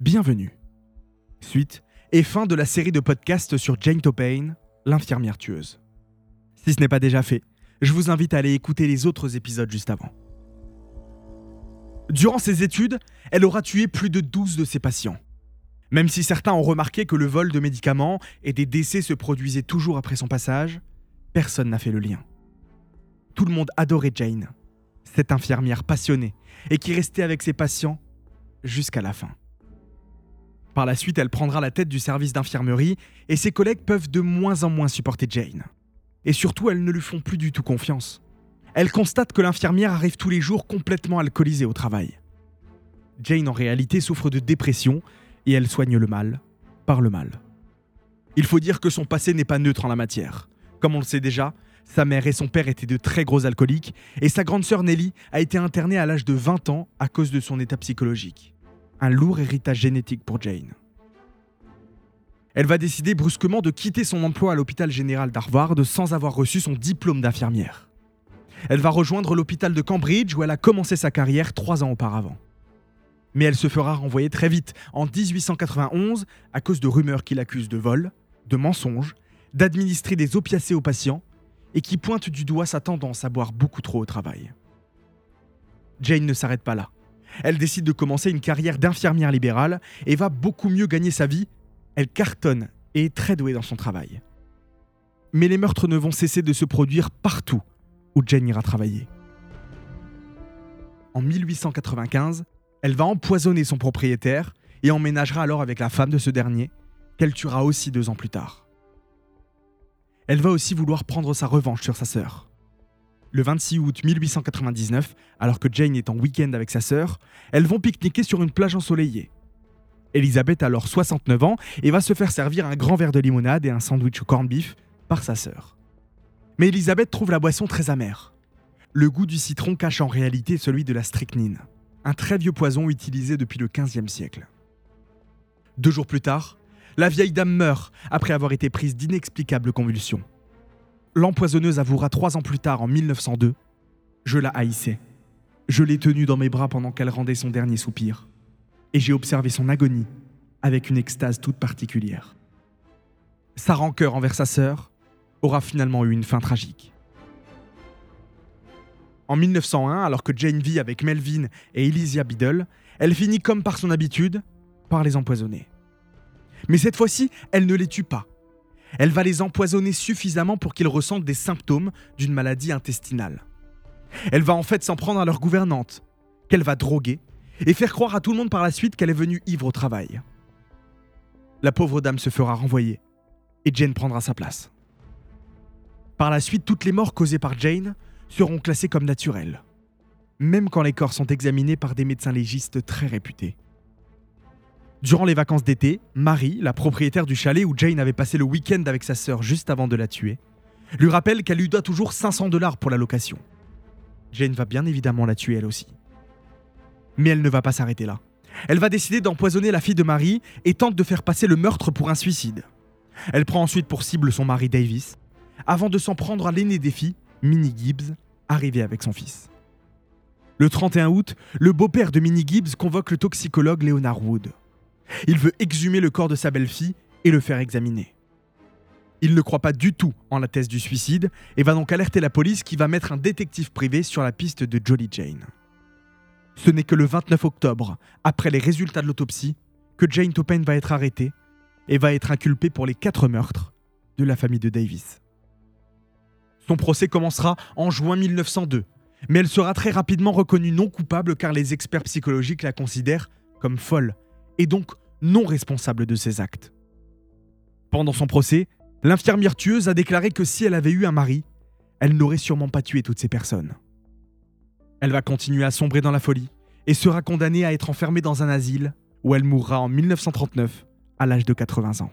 Bienvenue. Suite et fin de la série de podcasts sur Jane Topane, l'infirmière tueuse. Si ce n'est pas déjà fait, je vous invite à aller écouter les autres épisodes juste avant. Durant ses études, elle aura tué plus de 12 de ses patients. Même si certains ont remarqué que le vol de médicaments et des décès se produisaient toujours après son passage, personne n'a fait le lien. Tout le monde adorait Jane, cette infirmière passionnée et qui restait avec ses patients jusqu'à la fin. Par la suite, elle prendra la tête du service d'infirmerie et ses collègues peuvent de moins en moins supporter Jane. Et surtout, elles ne lui font plus du tout confiance. Elle constate que l'infirmière arrive tous les jours complètement alcoolisée au travail. Jane en réalité souffre de dépression et elle soigne le mal par le mal. Il faut dire que son passé n'est pas neutre en la matière. Comme on le sait déjà, sa mère et son père étaient de très gros alcooliques et sa grande sœur Nelly a été internée à l'âge de 20 ans à cause de son état psychologique. Un lourd héritage génétique pour Jane. Elle va décider brusquement de quitter son emploi à l'hôpital général d'Harvard sans avoir reçu son diplôme d'infirmière. Elle va rejoindre l'hôpital de Cambridge où elle a commencé sa carrière trois ans auparavant. Mais elle se fera renvoyer très vite, en 1891, à cause de rumeurs qui l'accusent de vol, de mensonges, d'administrer des opiacés aux patients et qui pointent du doigt sa tendance à boire beaucoup trop au travail. Jane ne s'arrête pas là. Elle décide de commencer une carrière d'infirmière libérale et va beaucoup mieux gagner sa vie. Elle cartonne et est très douée dans son travail. Mais les meurtres ne vont cesser de se produire partout où Jane ira travailler. En 1895, elle va empoisonner son propriétaire et emménagera alors avec la femme de ce dernier, qu'elle tuera aussi deux ans plus tard. Elle va aussi vouloir prendre sa revanche sur sa sœur. Le 26 août 1899, alors que Jane est en week-end avec sa sœur, elles vont pique-niquer sur une plage ensoleillée. Elisabeth a alors 69 ans et va se faire servir un grand verre de limonade et un sandwich au corned beef par sa sœur. Mais Elisabeth trouve la boisson très amère. Le goût du citron cache en réalité celui de la strychnine, un très vieux poison utilisé depuis le XVe siècle. Deux jours plus tard, la vieille dame meurt après avoir été prise d'inexplicables convulsions l'empoisonneuse avouera trois ans plus tard, en 1902, Je la haïssais. Je l'ai tenue dans mes bras pendant qu'elle rendait son dernier soupir. Et j'ai observé son agonie avec une extase toute particulière. Sa rancœur envers sa sœur aura finalement eu une fin tragique. En 1901, alors que Jane vit avec Melvin et Elysia Biddle, elle finit comme par son habitude par les empoisonner. Mais cette fois-ci, elle ne les tue pas, elle va les empoisonner suffisamment pour qu'ils ressentent des symptômes d'une maladie intestinale. Elle va en fait s'en prendre à leur gouvernante, qu'elle va droguer, et faire croire à tout le monde par la suite qu'elle est venue ivre au travail. La pauvre dame se fera renvoyer, et Jane prendra sa place. Par la suite, toutes les morts causées par Jane seront classées comme naturelles, même quand les corps sont examinés par des médecins légistes très réputés. Durant les vacances d'été, Marie, la propriétaire du chalet où Jane avait passé le week-end avec sa sœur juste avant de la tuer, lui rappelle qu'elle lui doit toujours 500 dollars pour la location. Jane va bien évidemment la tuer elle aussi. Mais elle ne va pas s'arrêter là. Elle va décider d'empoisonner la fille de Marie et tente de faire passer le meurtre pour un suicide. Elle prend ensuite pour cible son mari Davis, avant de s'en prendre à l'aîné des filles, Minnie Gibbs, arrivée avec son fils. Le 31 août, le beau-père de Minnie Gibbs convoque le toxicologue Leonard Wood. Il veut exhumer le corps de sa belle-fille et le faire examiner. Il ne croit pas du tout en la thèse du suicide et va donc alerter la police qui va mettre un détective privé sur la piste de Jolly Jane. Ce n'est que le 29 octobre, après les résultats de l'autopsie, que Jane Topin va être arrêtée et va être inculpée pour les quatre meurtres de la famille de Davis. Son procès commencera en juin 1902, mais elle sera très rapidement reconnue non coupable car les experts psychologiques la considèrent comme folle et donc non responsable de ses actes. Pendant son procès, l'infirmière tueuse a déclaré que si elle avait eu un mari, elle n'aurait sûrement pas tué toutes ces personnes. Elle va continuer à sombrer dans la folie et sera condamnée à être enfermée dans un asile où elle mourra en 1939 à l'âge de 80 ans.